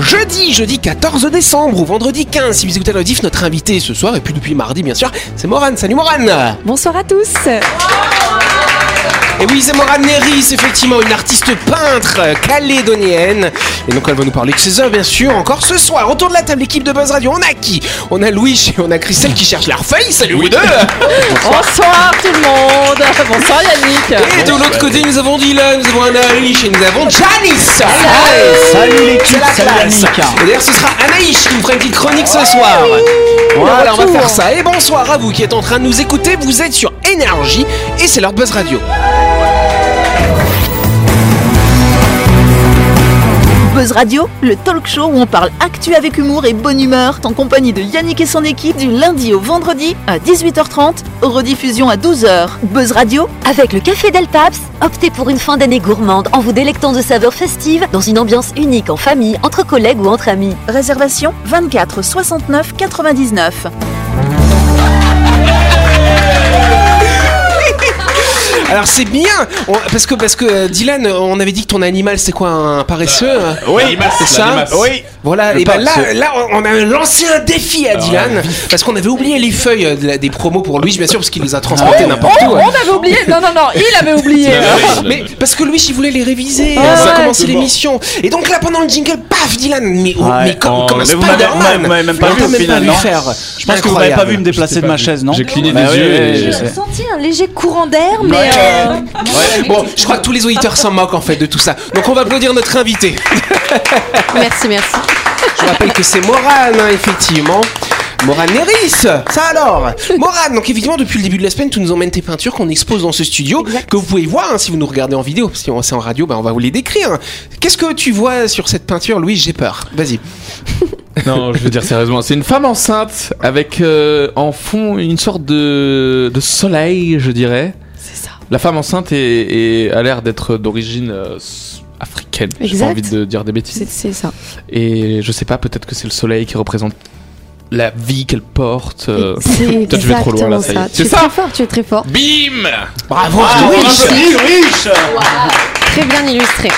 jeudi, jeudi 14 décembre ou vendredi 15. Si vous écoutez le diff, notre invité ce soir, et puis depuis mardi bien sûr, c'est Morane. Salut Morane Bonsoir à tous et oui, Morane Neris, effectivement, une artiste peintre calédonienne. Et donc, elle va nous parler de ses œuvres, bien sûr, encore ce soir. Autour de la table, l'équipe de Buzz Radio, on a qui? On a Louis et on a Christelle qui cherche leur feuille. Salut vous deux Bonsoir tout le monde Bonsoir Yannick Et de l'autre côté, nous avons Dylan, nous avons Anaïs et nous avons Janice Salut l'équipe, C'est la salut Yannick Et d'ailleurs, ce sera Anaïs qui nous fera une petite chronique ce soir. Voilà, on va faire ça. Et bonsoir à vous qui êtes en train de nous écouter. Vous êtes sur Énergie et c'est l'heure de Buzz Radio. Buzz Radio, le talk show où on parle actu avec humour et bonne humeur, en compagnie de Yannick et son équipe du lundi au vendredi à 18h30, rediffusion à 12h. Buzz Radio, Avec le Café Del Paps, optez pour une fin d'année gourmande en vous délectant de saveurs festives dans une ambiance unique en famille, entre collègues ou entre amis. réservation 24 69 99. Alors c'est bien on- parce que parce que euh, Dylan, on avait dit que ton animal c'est quoi un paresseux hein Oui, c'est ça. Oui. Voilà. Le Et ben là, là, on a lancé un défi à Dylan parce qu'on avait oublié les feuilles euh, de la- des promos pour Louis, bien sûr, parce qu'il les a transportées n'importe Oh, où. on avait oublié Non, non, non, il avait oublié Mais parce que Louis il voulait les réviser, Ah ça a ouais. commencé l'émission. Et donc là pendant le jingle, paf Dylan, mais, oh, Ouais. mais comme, Oh, comme Spider-Man. vous m'avez même pas vu final, faire. Je pense que vous n'avez pas vu me Incroyable. déplacer de ma chaise, non J'ai cligné Bah des oui, yeux J'ai senti un léger courant d'air, mais... Euh, Bon, je crois que tous les auditeurs s'en moquent en fait de tout ça. Donc on va applaudir notre invité. Merci, merci. Je rappelle que c'est Morane, hein, effectivement. Morane Neris Ça alors Morane, donc effectivement depuis le début de la semaine tu nous emmènes tes peintures qu'on expose dans ce studio que vous pouvez voir hein, si vous nous regardez en vidéo si on- c'est en radio ben, on va vous les décrire qu'est-ce que tu vois sur cette peinture Louis j'ai peur vas-y Non, je veux dire sérieusement, c'est une femme enceinte avec euh, en fond une sorte de, de soleil, je dirais. C'est ça. La femme enceinte est, est- a l'air d'être d'origine euh, africaine. J'ai pas envie de dire des bêtises. c'est ça. Et je sais pas, peut-être que c'est le soleil qui représente la vie qu'elle porte. Peut-être je vais trop loin, là, ça y est. ça. Tu C'est es ça très fort, tu es très fort. Bim bravo Ah, joli, riche Très bien illustré.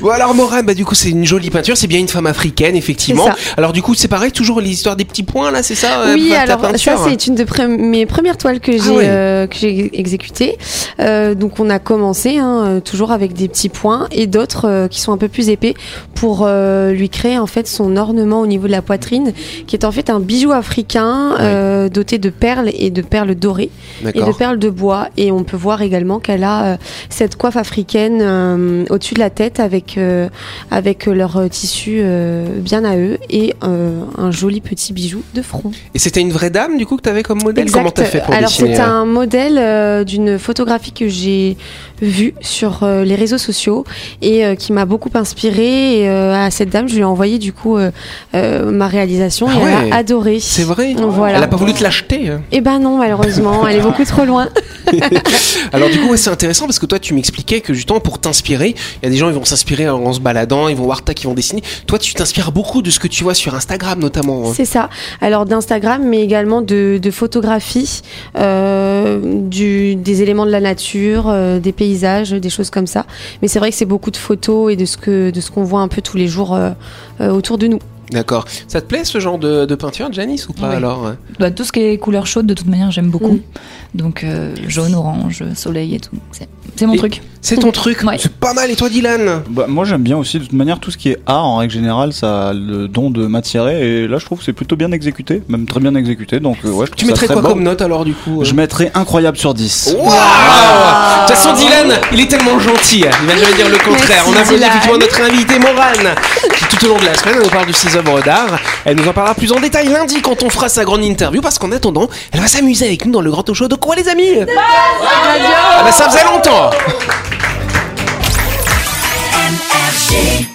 Bon alors Morane bah du coup c'est une jolie peinture c'est bien une femme africaine effectivement alors du coup c'est pareil toujours l'histoire des petits points là c'est ça euh, Oui, ta alors peinture ça c'est une de mes premières toiles que j'ai Ah ouais. euh, que j'ai exécutées. Euh, donc on a commencé hein, euh, toujours avec des petits points et d'autres euh, qui sont un peu plus épais pour euh, lui créer en fait son ornement au niveau de la poitrine, qui est en fait un bijou africain euh, doté de perles et de perles dorées et de perles de bois. Et on peut voir également qu'elle a euh, cette coiffe africaine euh, au-dessus de la tête avec euh, avec leur euh, tissu euh, bien à eux et euh, un joli petit bijou de front. et c'était une vraie dame du coup que t'avais comme modèle? Comment t'as fait pour Alors euh? un modèle d'une photographie que j'ai vue sur les réseaux sociaux et qui m'a beaucoup inspirée. Et, à cette dame, je lui ai envoyé du coup ma réalisation Ah et ouais. elle a adoré. c'est vrai? Voilà. elle a pas voulu te l'acheter hein? Eh ben non, malheureusement, elle est beaucoup trop loin. Alors du coup ouais, c'est intéressant parce que toi tu m'expliquais que justement pour t'inspirer, il y a des gens ils vont s'inspirer en se baladant, ils vont voir ta qui vont dessiner. Toi tu t'inspires beaucoup de ce que tu vois sur Instagram notamment. hein. C'est ça. Alors d'Instagram, mais également de, de photographie, euh, du, des éléments de la nature, euh, des paysages, des choses comme ça. Mais c'est vrai que c'est beaucoup de photos et de ce que de ce qu'on voit un peu tous les jours euh, euh, autour de nous. D'accord. Ça te plaît ce genre de, de peinture Janice ou pas Oui. alors hein? Bah, tout ce qui est couleur chaude, de toute manière, j'aime beaucoup. Mm. Donc, euh, jaune, orange, soleil et tout. C'est c'est mon Et- truc. C'est ton truc. Ouais. C'est pas mal et toi Dylan Bah, moi j'aime bien aussi de toute manière tout ce qui est art en règle générale ça a le don de m'attirer et là je trouve que c'est plutôt bien exécuté même très bien exécuté donc euh, ouais je Tu mettrais quoi comme note alors du coup euh je mettrais incroyable sur 10 Waouh De toute façon, Dylan, il est tellement gentil. Il va jamais dire le contraire. Merci, On applaudit effectivement notre invitée Morane, qui tout au long de la semaine, elle nous parle de ses œuvres d'art. Elle nous en parlera plus en détail lundi quand on fera sa grande interview, parce qu'en attendant, elle va s'amuser avec nous dans le grand show de quoi, les amis? Ah bah ça faisait longtemps MFG.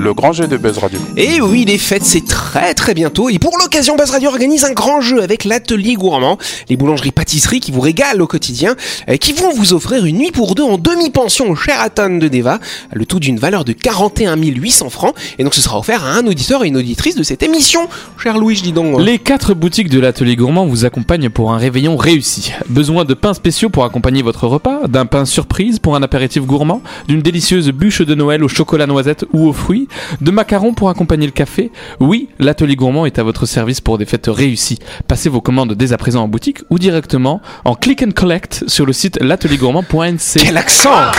Le grand jeu de Buzz Radio. Et oui, les fêtes, c'est très très bientôt. Et pour l'occasion, Buzz Radio organise un grand jeu avec l'atelier gourmand, les boulangeries-pâtisseries qui vous régalent au quotidien, euh, qui vont vous offrir une nuit pour deux en demi-pension au Sheraton de Deva, le tout d'une valeur de 41 800 francs. Et donc ce sera offert à un auditeur et une auditrice de cette émission. Cher Louis, je dis donc. Les quatre boutiques de l'atelier gourmand vous accompagnent pour un réveillon réussi. Besoin de pains spéciaux pour accompagner votre repas, d'un pain surprise pour un apéritif gourmand, d'une délicieuse bûche de Noël au chocolat noisette ou aux fruits, de macarons pour accompagner le café. Oui, l'atelier gourmand est à votre service pour des fêtes réussies. Passez vos commandes dès à présent en boutique ou directement en click and collect sur le site l'ateliergourmand.nc. Quel accent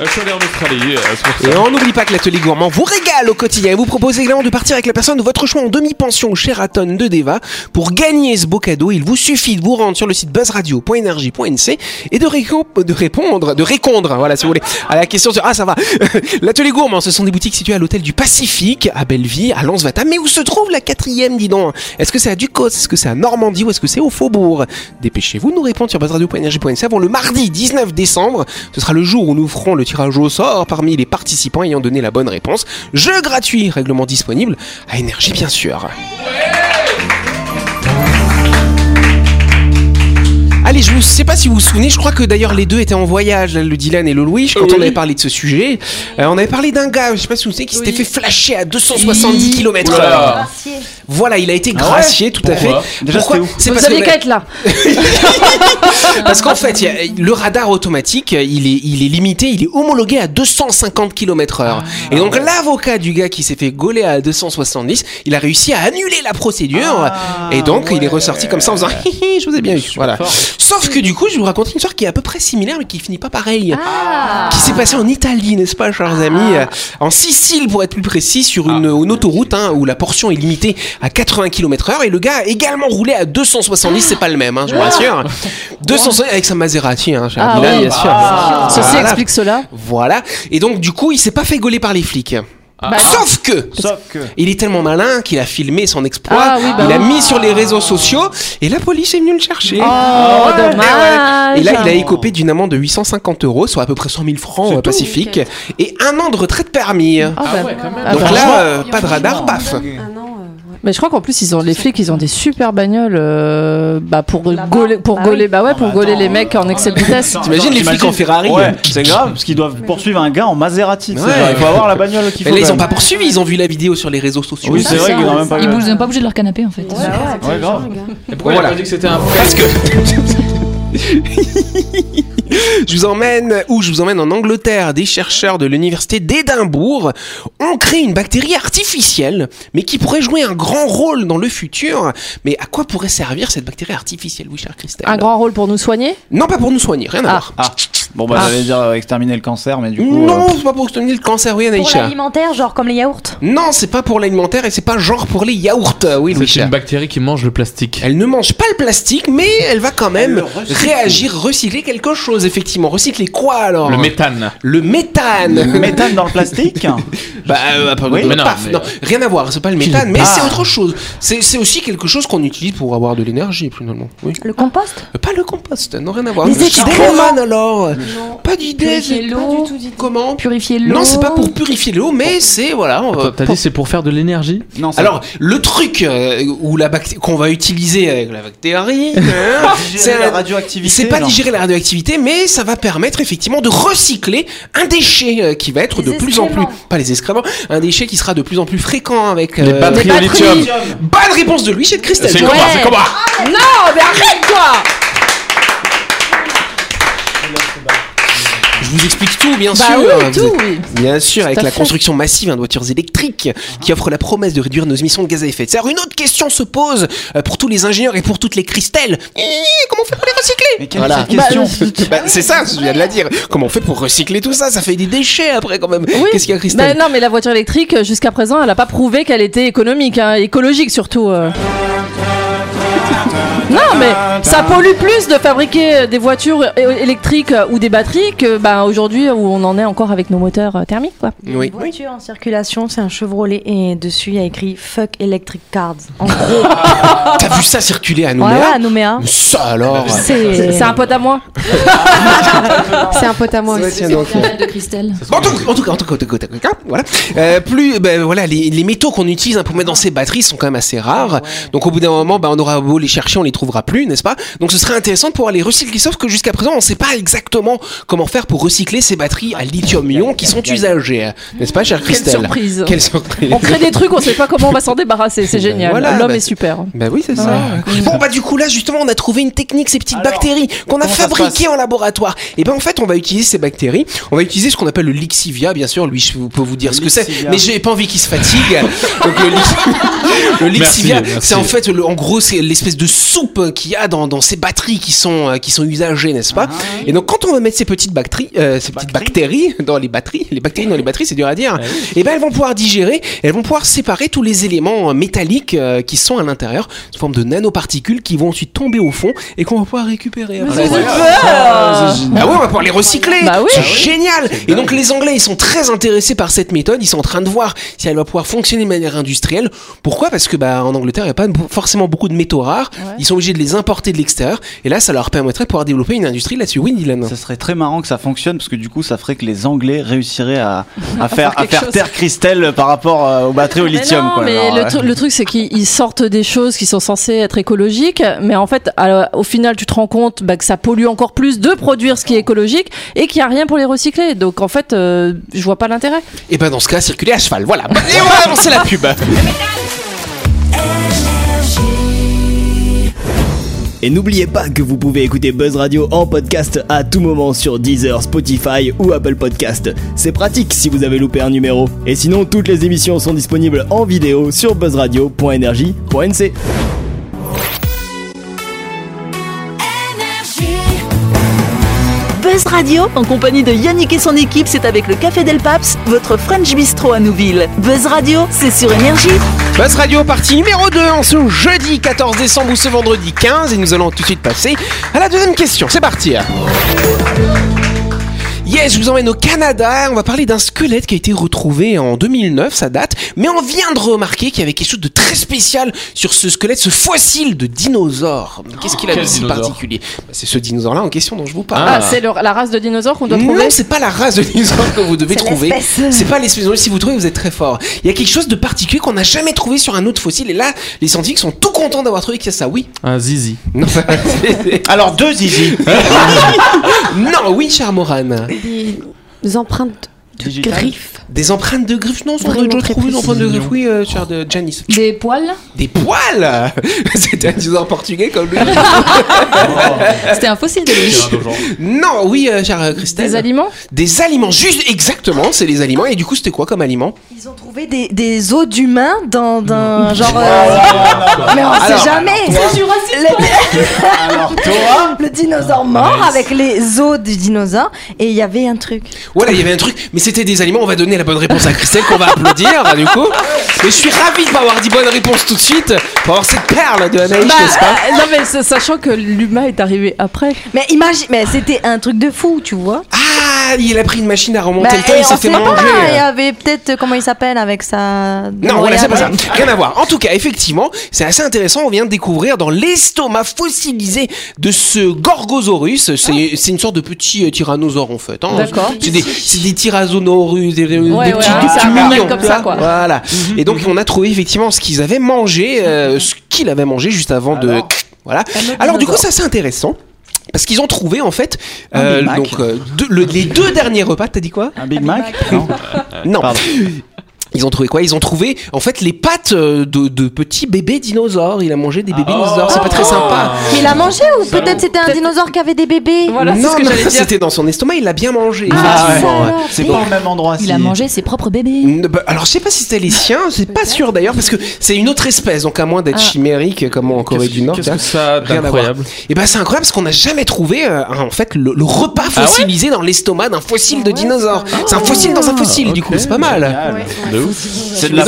Euh, en Australie, euh, c'est pour ça. Et on n'oublie pas que l'atelier gourmand vous régale au quotidien et vous propose également de partir avec la personne de votre choix en demi-pension au Sheraton de Deva. Pour gagner ce beau cadeau, il vous suffit de vous rendre sur le site buzzradio.energie.nc et de, récom- de répondre, de répondre, voilà si vous voulez, à la question sur... Ah ça va L'atelier gourmand, ce sont des boutiques situées à l'hôtel du Pacifique, à Belleville, à Lens-Vatam. Mais où se trouve la quatrième, dis donc? Est-ce que c'est à Ducos? Est-ce que c'est à Normandie? Ou est-ce que c'est au Faubourg? Dépêchez-vous de nous répondre sur buzzradio.energie.nc avant le mardi 19 décembre. Ce sera le jour où nous ferons le tirage au sort parmi les participants ayant donné la bonne réponse. Jeu gratuit, règlement disponible à énergie bien sûr. Allez, je ne sais pas si vous vous souvenez, je crois que d'ailleurs les deux étaient en voyage, le Dylan et le Louis, quand on avait parlé de ce sujet. Euh, on avait parlé d'un gars, je sais pas si vous savez, qui s'était fait flasher à 270 km Oula. h Voilà, il a été gracié, tout à fait. Pourquoi Déjà, Pourquoi C'est Vous aviez qu'à être là. parce qu'en fait, il y a- le radar automatique, il est, il est limité, il est homologué à 250 km heure. Et donc l'avocat du gars qui s'est fait gauler à 270, il a réussi à annuler la procédure. et donc il est ressorti comme ça en faisant Hi, hi, je vous ai bien eu. Voilà. Sauf que du coup, je vous raconte une histoire qui est à peu près similaire mais qui finit pas pareil. Qui s'est passé en Italie, n'est-ce pas, chers amis En Sicile, pour être plus précis, sur une, une autoroute hein, où la portion est limitée à 80 km heure. Et le gars a également roulé à 270, c'est pas le même, hein, je vous rassure. 270 avec sa Maserati, hein, cher Ah Dylan, oui. bien sûr. Ceci Voilà. explique cela. Voilà. Et donc, du coup, il s'est pas fait gauler par les flics. Bah, Sauf que Sauf que. il est tellement malin qu'il a filmé son exploit, Ah oui, bah il a oui. mis sur les réseaux sociaux et la police est venue le chercher. Oh, Ouais, dommage. ouais. Et là, il a écopé d'une amende de 850 euros, soit à peu près 100 000 francs euh, pacifiques, et un an de retraite permis. Ah, bah, ah, Donc là, euh, pas de radar, paf. Mais je crois qu'en plus ils ont les flics, ils ont des super bagnoles euh, bah pour gauler, pour Bah gauler, oui. bah ouais, pour gauler les mecs en excès de vitesse. T'imagines les flics en Ferrari Ouais, c'est grave, parce qu'ils doivent poursuivre un gars en Maserati. Ouais. Il faut avoir la bagnole qu'il Mais faut. là, ils ont pas poursuivi, ils ont vu la vidéo sur les réseaux sociaux. Oui, c'est vrai qu'ils n'ont même pas Ils même pas bouger de leur canapé en fait. Bah ouais, Ouais, grave. Et pourquoi il a pas dit que c'était un Parce que je vous emmène où je vous emmène en Angleterre. Des chercheurs de l'université d'Édimbourg ont créé une bactérie artificielle, mais qui pourrait jouer un grand rôle dans le futur. Mais à quoi pourrait servir cette bactérie artificielle, oui, cher Christelle? Un grand rôle pour nous soigner? Non, pas pour nous soigner, rien à Ah. voir. Ah, bon, bah, Ah. j'allais dire exterminer le cancer, mais du coup. Non, euh, c'est pas pour exterminer le cancer, oui, Pour Anaïcha. l'alimentaire, genre comme les yaourts. Non, c'est pas pour l'alimentaire et c'est pas genre pour les yaourts, oui. C'est une bactérie qui mange le plastique. Elle ne mange pas le plastique, mais elle va quand même réagir, recycler quelque chose, effectivement. Recycler quoi alors? Le méthane. Le méthane. Le méthane dans le plastique Bah, euh, Oui, euh, mais non, paf, mais- non, rien à voir, c'est pas le méthane, mais Ah. c'est autre chose. C'est c'est aussi quelque chose qu'on utilise pour avoir de l'énergie, finalement. Oui. Le compost? Pas le compost, non, rien à voir. Les Le excréments. Stéphane, Pas d'idée. Purifier c'est- l'eau. Comment Purifier l'eau. Non, c'est pas pour purifier l'eau, mais c'est, voilà. va- T'as dit c'est pour faire de l'énergie Non, c'est- Alors, le truc euh, où la qu'on va utiliser avec la bactérie, hein, Digérer la radioactivité. c'est pas digérer la radioactivité, mais ça va permettre effectivement de recycler un déchet euh, qui va être Les de plus en plus, pas les excréments, un déchet qui sera de plus en plus fréquent avec Les euh, batteries au batteries. lithium. Bonne réponse de Louis chez Christelle. C'est comment C'est comment Non, mais arrête-toi Je vous explique tout, bien Bah sûr. oui, tout, êtes- oui. Bien sûr, avec la fait. construction massive de voitures électriques qui offre la promesse de réduire nos émissions de gaz à effet de serre. Une autre question se pose euh, pour tous les ingénieurs et pour toutes les Christelles. Eh, comment on fait pour les recycler? Mais quelle Voilà. est cette question Bah, c'est ça, je viens de la dire. Comment on fait pour recycler tout ça? Ça fait des déchets après quand même. Oui. Qu'est-ce qu'il y a, Bah Christelle non, mais la voiture électrique, jusqu'à présent, elle a pas prouvé qu'elle était économique, hein, écologique surtout. euh. Non, mais ça pollue plus de fabriquer des voitures é- électriques ou des batteries que bah, aujourd'hui où on en est encore avec nos moteurs euh, thermiques, quoi. Oui. Une voiture en circulation, c'est un Chevrolet et dessus il y a écrit Fuck Electric Cars. En gros, T'as vu ça circuler à Nouméa? Ouais, à Nouméa. Ça alors? C'est c'est un pote à moi. C'est un pote à moi aussi. donc, de Christelle. En tout, en tout cas, en tout cas, en tout cas, en tout cas, voilà. Euh, plus, ben, voilà, les, les métaux qu'on utilise hein, pour mettre dans ces batteries sont quand même assez rares. Donc, au bout d'un moment, ben, on aura beau les chercher, on les trouvera plus, n'est-ce pas? Donc, ce serait intéressant de pouvoir les recycler. Sauf que jusqu'à présent, on ne sait pas exactement comment faire pour recycler ces batteries à lithium-ion qui sont usagées, n'est-ce pas, chère Quelle Christelle? surprise. Quelle surprise On crée des trucs, on sait pas comment on va s'en débarrasser, c'est génial. Voilà, L'homme bah, est super. Ben oui, c'est ça. Bon, bah du coup là, justement, on a trouvé une technique, ces petites Alors, bactéries qu'on a fabriquées en laboratoire. Et ben en fait, on va utiliser ces bactéries. On va utiliser ce qu'on appelle le Lixivia, bien sûr. Lui, je peux vous dire Le ce que c'est, mais j'ai pas envie qu'il se fatigue. Donc le, Lix- le Lixivia, c'est en fait, le- en gros, c'est l'espèce de soupe qu'il y a dans, dans ces batteries qui sont euh, qui sont usagées, n'est-ce pas Et donc quand on va mettre ces petites bactéries, euh, ces petites bactéries dans les batteries, les bactéries dans les batteries, c'est dur à dire. Et ben elles vont pouvoir digérer, elles vont pouvoir séparer tous les éléments euh, métalliques euh, qui sont à l'intérieur sous forme de nanoparticules qui vont ensuite tomber au fond et qu'on va pouvoir récupérer. après. Ah oui, on va pouvoir les recycler. Bah oui. c'est génial. Et donc les Anglais, ils sont très intéressés par cette méthode. Ils sont en train de voir si elle va pouvoir fonctionner de manière industrielle. Pourquoi? Parce que bah en Angleterre, il n'y a pas forcément beaucoup de métaux rares. Ils sont obligés de les importer de l'extérieur. Et là, ça leur permettrait de pouvoir développer une industrie là-dessus. Oui, Dylan. Ça serait très marrant que ça fonctionne parce que du coup ça ferait que les Anglais réussiraient à, à faire, à faire taire Christelle par rapport euh, aux batteries au Mais lithium. non, quoi. mais Alors, le, tru- le truc c'est qu'ils sortent des choses qui sont censées être écologiques, mais en fait, au final, tu te rends compte bah, que ça pollue encore plus de produire ce qui est écologique et qu'il n'y a rien pour les recycler. Donc en fait, euh, je vois pas l'intérêt. Et ben dans ce cas, circuler à cheval. Voilà. Et on va lancer la pub. Et n'oubliez pas que vous pouvez écouter Buzz Radio en podcast à tout moment sur Deezer, Spotify ou Apple Podcast. C'est pratique si vous avez loupé un numéro. Et sinon, toutes les émissions sont disponibles en vidéo sur buzzradio.energie.nc. Buzz Radio, en compagnie de Yannick et son équipe, c'est avec le Café Del Paps, votre French Bistro à Nouville. Buzz Radio, c'est sur Énergie. Buzz Radio partie numéro 2 en ce jeudi 14 décembre ou ce vendredi 15 et nous allons tout de suite passer à la deuxième question. C'est parti. Yes, je vous emmène au Canada. On va parler d'un squelette qui a été retrouvé en 2009, ça date. Mais on vient de remarquer qu'il y avait quelque chose de très spécial sur ce squelette, ce fossile de dinosaure. Qu'est-ce qu'il a de si dinosaure particulier? Bah, C'est ce dinosaure-là en question dont je vous parle. Ah, c'est le- la race de dinosaures qu'on doit Non, trouver c'est pas la race de dinosaure que vous devez trouver. C'est pas l'espèce. Si vous trouvez, vous êtes très fort. Il y a quelque chose de particulier qu'on n'a jamais trouvé sur un autre fossile. Et là, les scientifiques sont tout contents d'avoir trouvé qu'il y a ça. Oui. Un zizi. Non, c'est- c'est- Alors deux zizi. non oui, cher Des empreintes de Digital. griffes. Des empreintes de griffes. Non, on a déjà trouvé une empreinte de griffes. Oui, euh, cher de Janice. Des poils Des poils C'était un dinosaure portugais comme lui. C'était un fossile de lui. non, oui, euh, cher euh, Christelle. Des aliments Des aliments, juste exactement, c'est les aliments. Et du coup, c'était quoi comme aliment? Ils ont trouvé des, des os d'humains dans, dans genre. euh, mais on Alors, sait jamais. Le, Alors toi le dinosaure mort avec les os du dinosaure et il y avait un truc. Voilà, il y avait un truc, mais c'était des aliments. On va donner la bonne réponse à Christelle qu'on va applaudir, du coup. Mais je suis ravi de pas avoir dit bonne réponse tout de suite pour avoir cette perle de Anaïs, Bah, n'est-ce pas euh, non mais sachant que l'humain est arrivé après. Mais imagine, mais c'était un truc de fou, tu vois. Ah, il a pris une machine à remonter Bah, le temps, et il s'est on fait sait pas, manger. Il y avait peut-être comment il s'appelle avec sa. Non, voilà, c'est pas ça. Rien à voir. En tout cas, effectivement, c'est assez intéressant. On vient de découvrir dans l'estomac fossilisé de ce Gorgosaurus. C'est c'est une sorte de petit euh, tyrannosaure en fait. hein. D'accord. C'est des, des tyrannosaurus, des, des Ouais, petits, ouais, petits rappelle mignons. comme ça, quoi. Voilà. Et donc, on a trouvé effectivement ce qu'ils avaient mangé, euh, ce qu'il avait mangé juste avant de. Voilà. Alors, du coup, ça c'est intéressant. Parce qu'ils ont trouvé en fait Un euh, Big Mac. donc euh, deux- le- les deux derniers repas. T'as dit quoi? Un Big Mac Non. Non. Pardon. Ils ont trouvé quoi? Ils ont trouvé en fait les pattes euh, de, de petits bébés dinosaures. Il a mangé des Ah. bébés dinosaures. C'est pas très sympa. Mais il a mangé ou peut-être c'était un dinosaure qui avait des bébés? Voilà, c'est non, ce que non, j'allais dire. c'était dans son estomac. Il l'a bien mangé. Ah, effectivement, ouais. ouais. C'est pas au même endroit. Il si- a mangé ses propres bébés. Bah, alors je sais pas si c'était les siens, c'est pas sûr d'ailleurs parce que c'est une autre espèce donc à moins d'être Ah. chimérique comme en Corée du Nord. Qu'est-ce que ça d'incroyable Et ben c'est incroyable parce qu'on n'a jamais trouvé euh, en fait le, le repas Ah ouais? fossilisé dans l'estomac d'un fossile de dinosaure. C'est un fossile dans un fossile du coup, c'est pas mal. De ouf. C'est de la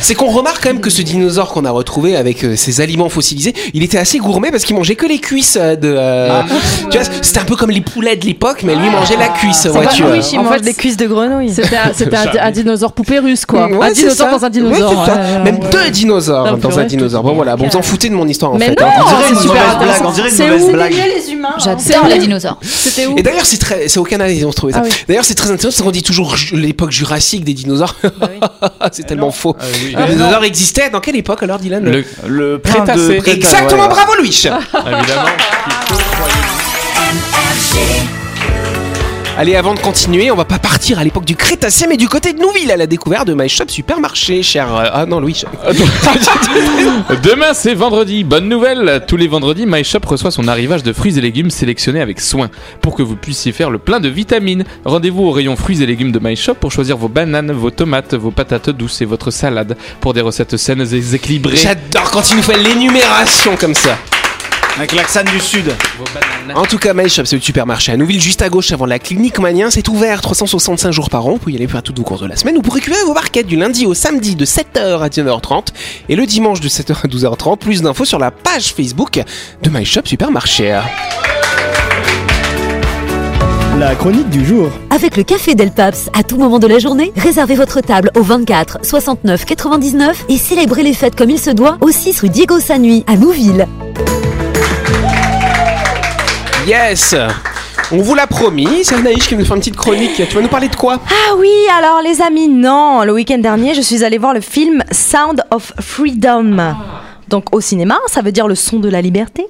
c'est qu'on remarque quand même que ce dinosaure qu'on a retrouvé avec euh, ses aliments fossilisés, il était assez gourmet parce qu'il mangeait que les cuisses euh, de. euh, Tu vois, c'était un peu comme les poulets de l'époque, mais lui mangeait la cuisse. Bah euh. oui, il En mange fait, des cuisses de grenouille. C'était un, c'était un- un dinosaure poupée russe, quoi. Ouais, un c'est dinosaure ça. dans un dinosaure. Ouais, c'est ça. ouais, ouais, Même ouais. deux dinosaures Ah, dans purée, un dinosaure. Bon voilà, bon, vous en foutez de mon histoire en Mais fait. non, hein. On dirait c'est une super mauvaise blague. intéressant. On dirait une C'est mauvaise où blague. les humains. J'adore les dinosaures. C'était où? Et d'ailleurs, c'est très, c'est au Canada ils ont trouvé ça. Ah. D'ailleurs, c'est très intéressant, c'est qu'on dit toujours ju- l'époque jurassique des dinosaures. c'est tellement faux. Ah oui. Les dinosaures existaient dans quelle époque alors, Dylan? Le, Le Crétacé. Exactement, ouais. bravo Louis. évidemment. Allez, avant de continuer, on va pas partir à l'époque du Crétacé, mais du côté de Nouville, à la découverte de My Shop Supermarché, cher. euh, Ah non, Louis. Demain, c'est vendredi. Bonne nouvelle. Tous les vendredis, My Shop reçoit son arrivage de fruits et légumes sélectionnés avec soin pour que vous puissiez faire le plein de vitamines. Rendez-vous au rayon fruits et légumes de My Shop pour choisir vos bananes, vos tomates, vos patates douces et votre salade pour des recettes saines et équilibrées. J'adore quand il nous fait l'énumération comme ça. Avec l'accent du sud. En tout cas, My Shop, c'est le supermarché à Nouville, juste à gauche avant la clinique Manien. C'est ouvert 365 jours par an. Vous pouvez y aller faire toutes vos courses de la semaine ou pour récupérer vos barquettes du lundi au samedi de 7h à 19h30 et le dimanche de 7h à 12h30. Plus d'infos sur la page Facebook de My Shop Supermarché. La chronique du jour. Avec le café Del Paps, à tout moment de la journée, réservez votre table au 24 69 99 et célébrez les fêtes comme il se doit au 6 rue Diego Sanui à Nouville. Yes On vous l'a promis, c'est Anaïs qui nous fait une petite chronique. Tu vas nous parler de quoi? Ah oui, alors les amis, non. Le week-end dernier, je suis allée voir le film Sound of Freedom. Donc au cinéma, ça veut dire le son de la liberté.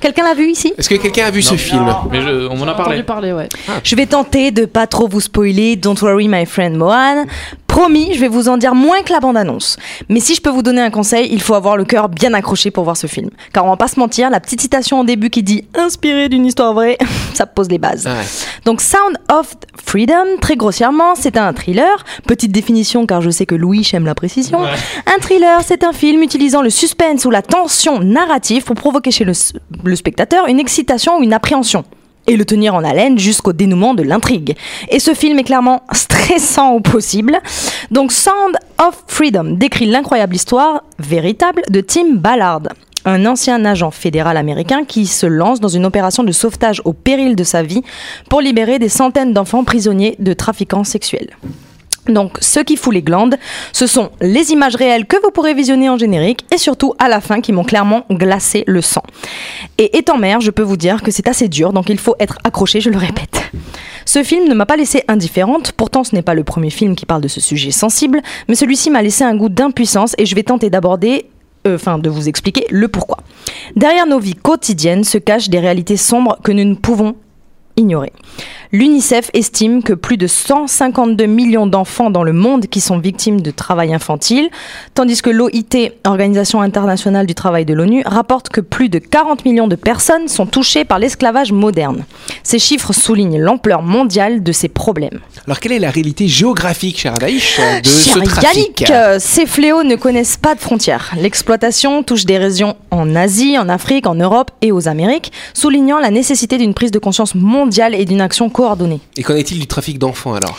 Quelqu'un l'a vu ici? Est-ce que quelqu'un a vu ce film? Mais je- on m'en a parlé. entendu parler, ouais. Je vais tenter de pas trop vous spoiler. Don't worry, my friend Mohan. Promis, je vais vous en dire moins que la bande-annonce. Mais si je peux vous donner un conseil, il faut avoir le cœur bien accroché pour voir ce film. Car on va pas se mentir, la petite citation au début qui dit inspiré d'une histoire vraie, ça pose les bases. Ouais. Donc Sound of Freedom, très grossièrement, c'est un thriller. Petite définition car je sais que Louis aime la précision. Un thriller, c'est un film utilisant le suspense ou la tension narrative pour provoquer chez le, le spectateur une excitation ou une appréhension. Et le tenir en haleine jusqu'au dénouement de l'intrigue. Et ce film est clairement stressant au possible. Donc Sound of Freedom décrit l'incroyable histoire véritable de Tim Ballard, un ancien agent fédéral américain qui se lance dans une opération de sauvetage au péril de sa vie pour libérer des centaines d'enfants prisonniers de trafiquants sexuels. Donc, ce qui fout les glandes, ce sont les images réelles que vous pourrez visionner en générique et surtout à la fin qui m'ont clairement glacé le sang. Et étant mère, je peux vous dire que c'est assez dur, donc il faut être accroché, je le répète. Ce film ne m'a pas laissé indifférente, pourtant ce n'est pas le premier film qui parle de ce sujet sensible, mais celui-ci m'a laissé un goût d'impuissance et je vais tenter d'aborder euh, enfin de vous expliquer le pourquoi. Derrière nos vies quotidiennes se cachent des réalités sombres que nous ne pouvons ignorer. L'UNICEF estime que plus de 152 millions d'enfants dans le monde qui sont victimes de travail infantile, tandis que l'OIT, Organisation internationale du travail de l'ONU, rapporte que plus de 40 millions de personnes sont touchées par l'esclavage moderne. Ces chiffres soulignent l'ampleur mondiale de ces problèmes. Alors, quelle est la réalité géographique, cher Anaïs, de Cher ce trafic Yannick, euh, ces fléaux ne connaissent pas de frontières. L'exploitation touche des régions en Asie, en Afrique, en Europe et aux Amériques, soulignant la nécessité d'une prise de conscience mondiale et d'une action Et qu'en est-il du trafic d'enfants alors?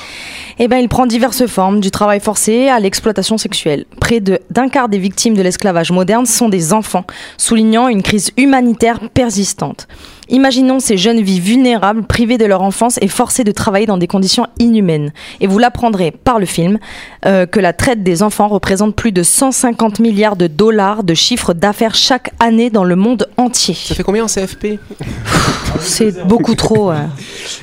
Eh ben, il prend diverses formes, du travail forcé à l'exploitation sexuelle. Près de- d'un quart des victimes de l'esclavage moderne sont des enfants, soulignant une crise humanitaire persistante. Imaginons ces jeunes vies vulnérables, privées de leur enfance et forcées de travailler dans des conditions inhumaines. Et vous l'apprendrez par le film euh, que la traite des enfants représente plus de 150 milliards de dollars de chiffre d'affaires chaque année dans le monde entier. Ça fait combien en CFP C'est beaucoup trop. euh.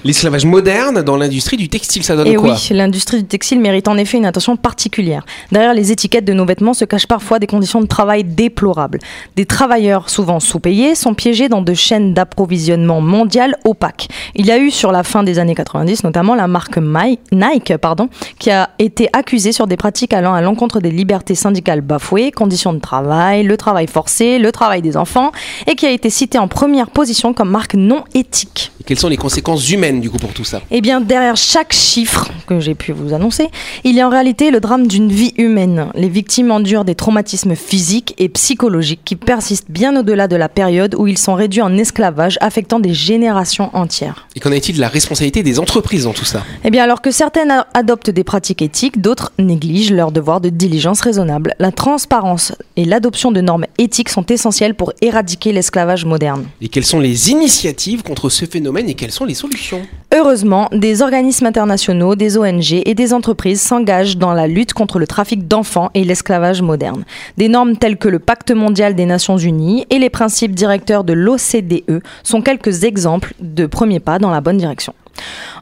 L'esclavage moderne dans l'industrie du textile, ça donne Et quoi oui, l'industrie du textile mérite en effet une attention particulière. Derrière les étiquettes de nos vêtements se cachent parfois des conditions de travail déplorables. Des travailleurs souvent sous-payés sont piégés dans de chaînes d'approvisionnement mondiales opaques. Il y a eu sur la fin des années 90 notamment la marque My- Nike pardon, qui a été accusée sur des pratiques allant à l'encontre des libertés syndicales bafouées, conditions de travail, le travail forcé, le travail des enfants, et qui a été citée en première position comme marque non éthique. Et Quelles sont les conséquences humaines du coup pour tout ça? Eh bien, derrière chaque chiffre que j'ai pu vous annoncer, il y a en réalité le drame d'une vie humaine. Les victimes endurent des traumatismes physiques et psychologiques qui persistent bien au-delà de la période où ils sont réduits en esclavage, affectant des générations entières. Et qu'en est-il de la responsabilité des entreprises dans tout ça? Eh bien, alors que certaines adoptent des pratiques éthiques, d'autres négligent leur devoir de diligence raisonnable. La transparence et l'adoption de normes éthiques sont essentielles pour éradiquer l'esclavage moderne. Et quelles sont les initiatives contre ce phénomène et quelles sont les solutions? Heureusement, des organismes internationaux, des ONG et des entreprises s'engagent dans la lutte contre le trafic d'enfants et l'esclavage moderne. Des normes telles que le Pacte mondial des Nations Unies et les principes directeurs de l'OCDE sont quelques exemples de premiers pas dans la bonne direction.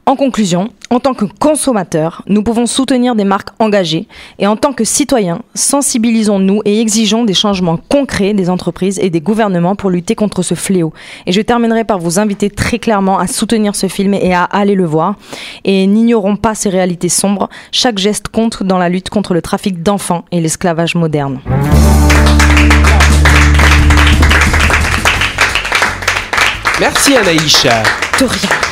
En conclusion, en tant que consommateurs, nous pouvons soutenir des marques engagées et en tant que citoyens, sensibilisons-nous et exigeons des changements concrets des entreprises et des gouvernements pour lutter contre ce fléau. Et je terminerai par vous inviter très clairement à soutenir ce film et à aller le voir. Et n'ignorons pas ces réalités sombres. Chaque geste compte dans la lutte contre le trafic d'enfants et l'esclavage moderne. Merci Anaïs. De rien.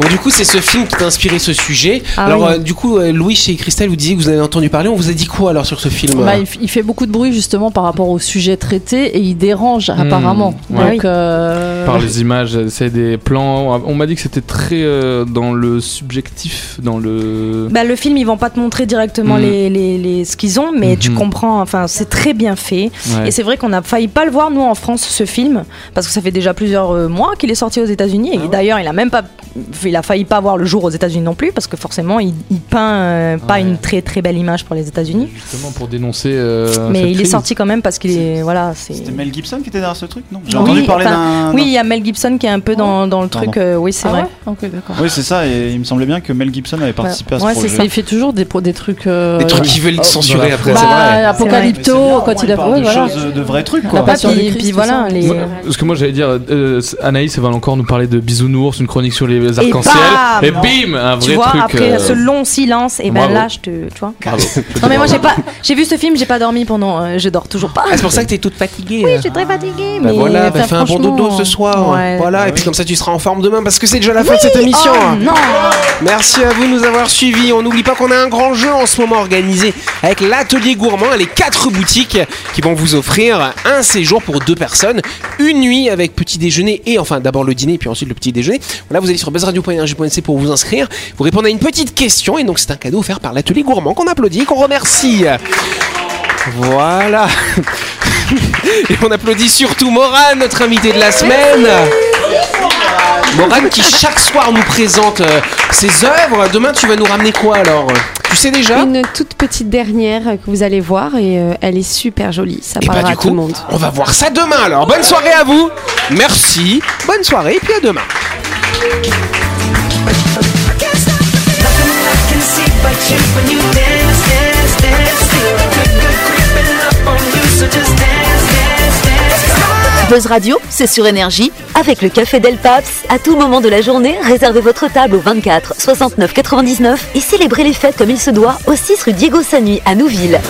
Donc du coup, c'est ce film qui t'a inspiré ce sujet. Ah alors oui. euh, du coup, euh, Louis et Christelle, vous disiez que vous avez entendu parler. On vous a dit quoi alors sur ce film Bah, il, f- il fait beaucoup de bruit justement par rapport au sujet traité et il dérange apparemment. ouais. Donc, euh, Par les images, c'est des plans. On m'a dit que c'était très euh, dans le subjectif, dans le. Bah, le film, ils vont pas te montrer directement Mhm. les, les, les- ce qu'ils ont, mais tu Mhm. comprends, enfin, c'est très bien fait. Ouais. Et c'est vrai qu'on a failli pas le voir, nous, en France, ce film, parce que ça fait déjà plusieurs euh, mois qu'il est sorti aux États-Unis. Ah Et d'ailleurs, il a même pas. Il a failli pas voir le jour aux États-Unis non plus, parce que forcément, il, il peint euh, pas Ouais. une très très belle image pour les États-Unis. Justement pour dénoncer. euh, Mais cette il est sorti quand même parce qu'il est. Voilà, c'est. C'était Mel Gibson qui était derrière ce truc, non J'ai Oui, entendu parler d'un. Oui, il y a Mel Gibson qui est un peu dans, dans le Pardon. truc. euh, oui, c'est ah vrai. ouais. Oui, c'est ça, et il me semblait bien que Mel Gibson avait participé à ce projet. ça. Il fait toujours des, des trucs. euh, Des trucs qui veulent censurer voilà. après. bah, c'est vrai. Apocalypto, quand il a. choses, de vrais trucs, quoi. Puis, voilà, parce que moi j'allais dire, Anaïs elle va encore nous parler de bisounours, une chronique sur les arcs-en-ciel, bam et bim, un Tu vrai vois, truc. après euh, ce long silence, et ben bravo. là, je te, tu vois. bravo. Non mais moi j'ai pas, j'ai vu ce film, j'ai pas dormi pendant, euh, je dors toujours pas. Ah, c'est pour ça que t'es toute fatiguée. Oui, je suis très fatiguée, Bah mais voilà, bah fais un bon dodo ce soir. ouais. Voilà, et puis comme ça tu seras en forme demain parce que c'est déjà la fin de cette Oui, émission. oh, non. Merci à vous de nous avoir suivis. On n'oublie pas qu'on a un grand jeu en ce moment organisé avec l'atelier gourmand et les quatre boutiques qui vont vous offrir un séjour pour deux personnes, une nuit avec petit déjeuner et enfin d'abord le dîner puis ensuite le petit déjeuner. Voilà, vous allez sur pour vous inscrire. Vous répondez à une petite question et donc c'est un cadeau offert par l'atelier gourmand qu'on applaudit, et qu'on remercie. Voilà. Et on applaudit surtout Morane, notre invité de la semaine. Morane qui chaque soir nous présente euh, ses œuvres. Demain, tu vas nous ramener quoi alors? Tu sais déjà? Une toute petite dernière que vous allez voir et euh, elle est super jolie. Ça Et bah parlera du à tout le monde. on va voir ça demain alors. Bonne soirée à vous. Merci. Bonne soirée et puis à demain. Buzz Radio, c'est sur énergie. Avec le café Del Paps, à tout moment de la journée, réservez votre table au 24 69 99 et célébrez les fêtes comme il se doit au 6 rue Diego Sanui à Nouville.